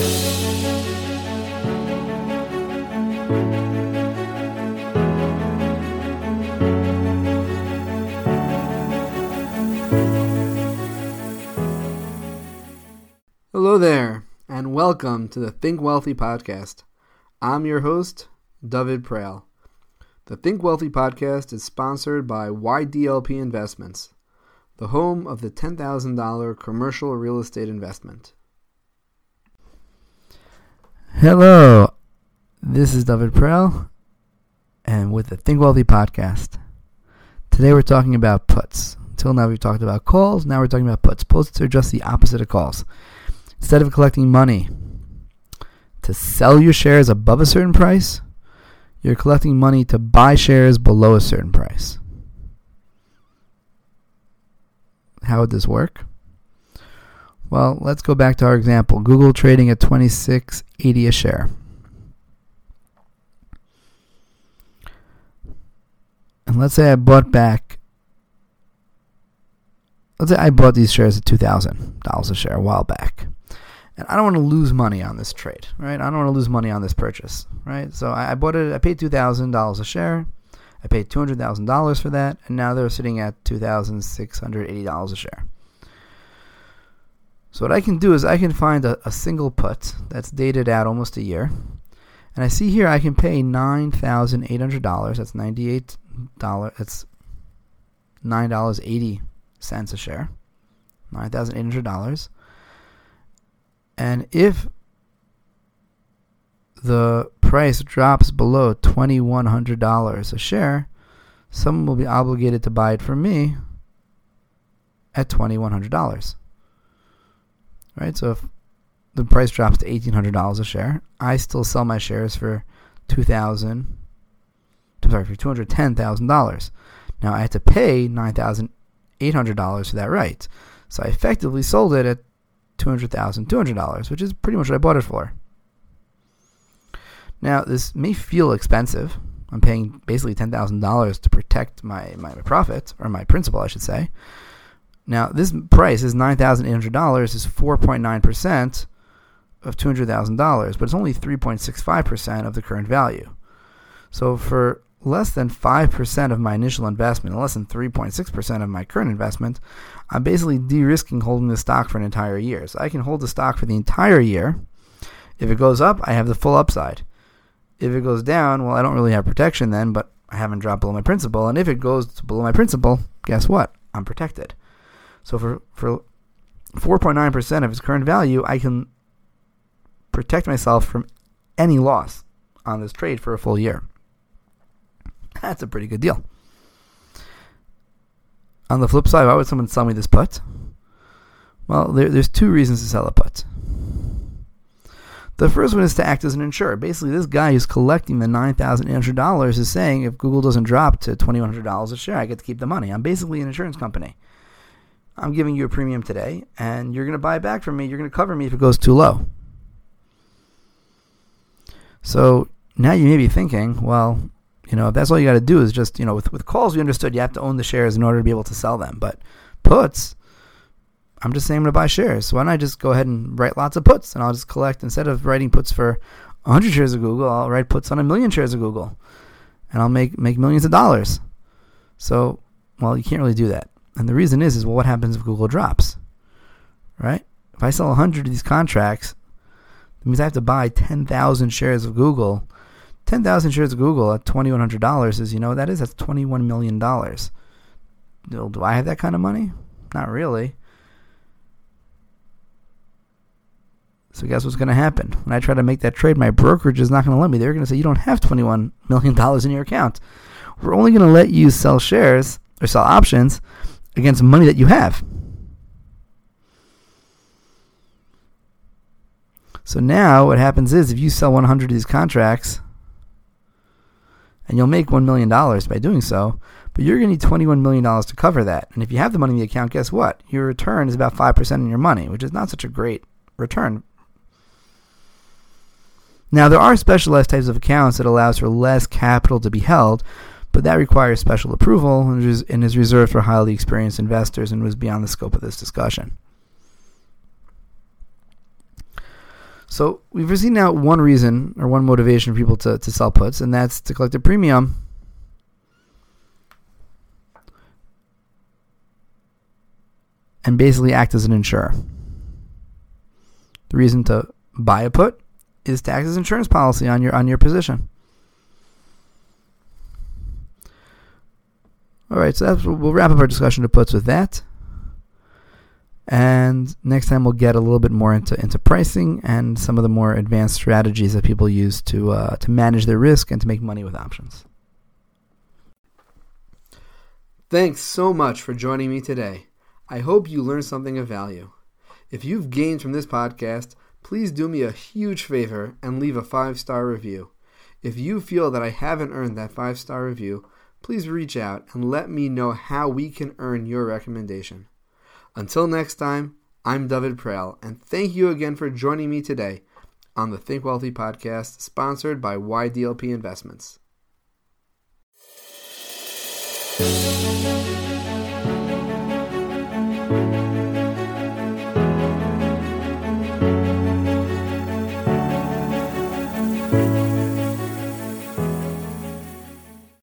Hello there, and welcome to the Think Wealthy podcast. I'm your host, David Prale. The Think Wealthy podcast is sponsored by YDLP Investments, the home of the $10,000 commercial real estate investment. Hello, this is David Prell, and with the Think Wealthy podcast. Today we're talking about puts. Until now we've talked about calls, now we're talking about puts. Puts are just the opposite of calls. Instead of collecting money to sell your shares above a certain price, you're collecting money to buy shares below a certain price. How would this work? Well, let's go back to our example. Google trading at 26.80 a share. And let's say I bought back let's say I bought these shares at $2,000 a share a while back. And I don't want to lose money on this trade, right? I don't want to lose money on this purchase, right? So I, I bought it, I paid $2,000 a share. I paid $200,000 for that, and now they're sitting at $2,680 a share. So what I can do is I can find a, a single put that's dated out almost a year. And I see here I can pay $9,800. That's $98. That's $9.80 a share. $9,800. And if the price drops below $2,100 a share, someone will be obligated to buy it from me at $2,100. Right? So if the price drops to $1,800 a share, I still sell my shares for 2000 sorry, for $210,000. Now I had to pay $9,800 for that right. So I effectively sold it at $200,200, which is pretty much what I bought it for. Now, this may feel expensive. I'm paying basically $10,000 to protect my, my profit, or my principal, I should say. Now, this price is $9,800, is 4.9% of $200,000, but it's only 3.65% of the current value. So for less than 5% of my initial investment less than 3.6% of my current investment, I'm basically de risking holding the stock for an entire year. So I can hold the stock for the entire year. If it goes up, I have the full upside. If it goes down, well, I don't really have protection then, but I haven't dropped below my principal. And if it goes below my principal, guess what? I'm protected. So for, for 4.9% of its current value, I can protect myself from any loss on this trade for a full year. That's a pretty good deal. On the flip side, why would someone sell me this put? Well, there, there's two reasons to sell a put. The first one is to act as an insurer. Basically, this guy who's collecting the $9,800 is saying if Google doesn't drop to $2,100 a share, I get to keep the money. I'm basically an insurance company. I'm giving you a premium today, and you're going to buy it back from me. You're going to cover me if it goes too low. So now you may be thinking, well, you know, if that's all you got to do is just, you know, with, with calls, we understood you have to own the shares in order to be able to sell them. But puts, I'm just saying I'm going to buy shares. So why don't I just go ahead and write lots of puts and I'll just collect, instead of writing puts for 100 shares of Google, I'll write puts on a million shares of Google and I'll make, make millions of dollars. So, well, you can't really do that. And the reason is, is well, what happens if Google drops? Right? If I sell 100 of these contracts, that means I have to buy 10,000 shares of Google 10,000 shares of Google at $2,100 is, you know, that is, that's $21 million. Do I have that kind of money? Not really. So guess what's going to happen? When I try to make that trade, my brokerage is not going to let me. They're going to say, you don't have $21 million in your account. We're only going to let you sell shares or sell options against money that you have. So now what happens is if you sell 100 of these contracts and you'll make $1 million by doing so, but you're going to need $21 million to cover that. And if you have the money in the account, guess what? Your return is about 5% on your money, which is not such a great return. Now, there are specialized types of accounts that allows for less capital to be held, but that requires special approval and is reserved for highly experienced investors and was beyond the scope of this discussion. So we've seen now one reason or one motivation for people to, to sell puts, and that's to collect a premium and basically act as an insurer. The reason to buy a put is to act as insurance policy on your on your position. All right, so we'll wrap up our discussion of puts with that. And next time we'll get a little bit more into, into pricing and some of the more advanced strategies that people use to uh, to manage their risk and to make money with options. Thanks so much for joining me today. I hope you learned something of value. If you've gained from this podcast, please do me a huge favor and leave a five star review. If you feel that I haven't earned that five star review, please reach out and let me know how we can earn your recommendation. Until next time, I'm David Prael, and thank you again for joining me today on the Think Wealthy podcast, sponsored by YDLP Investments.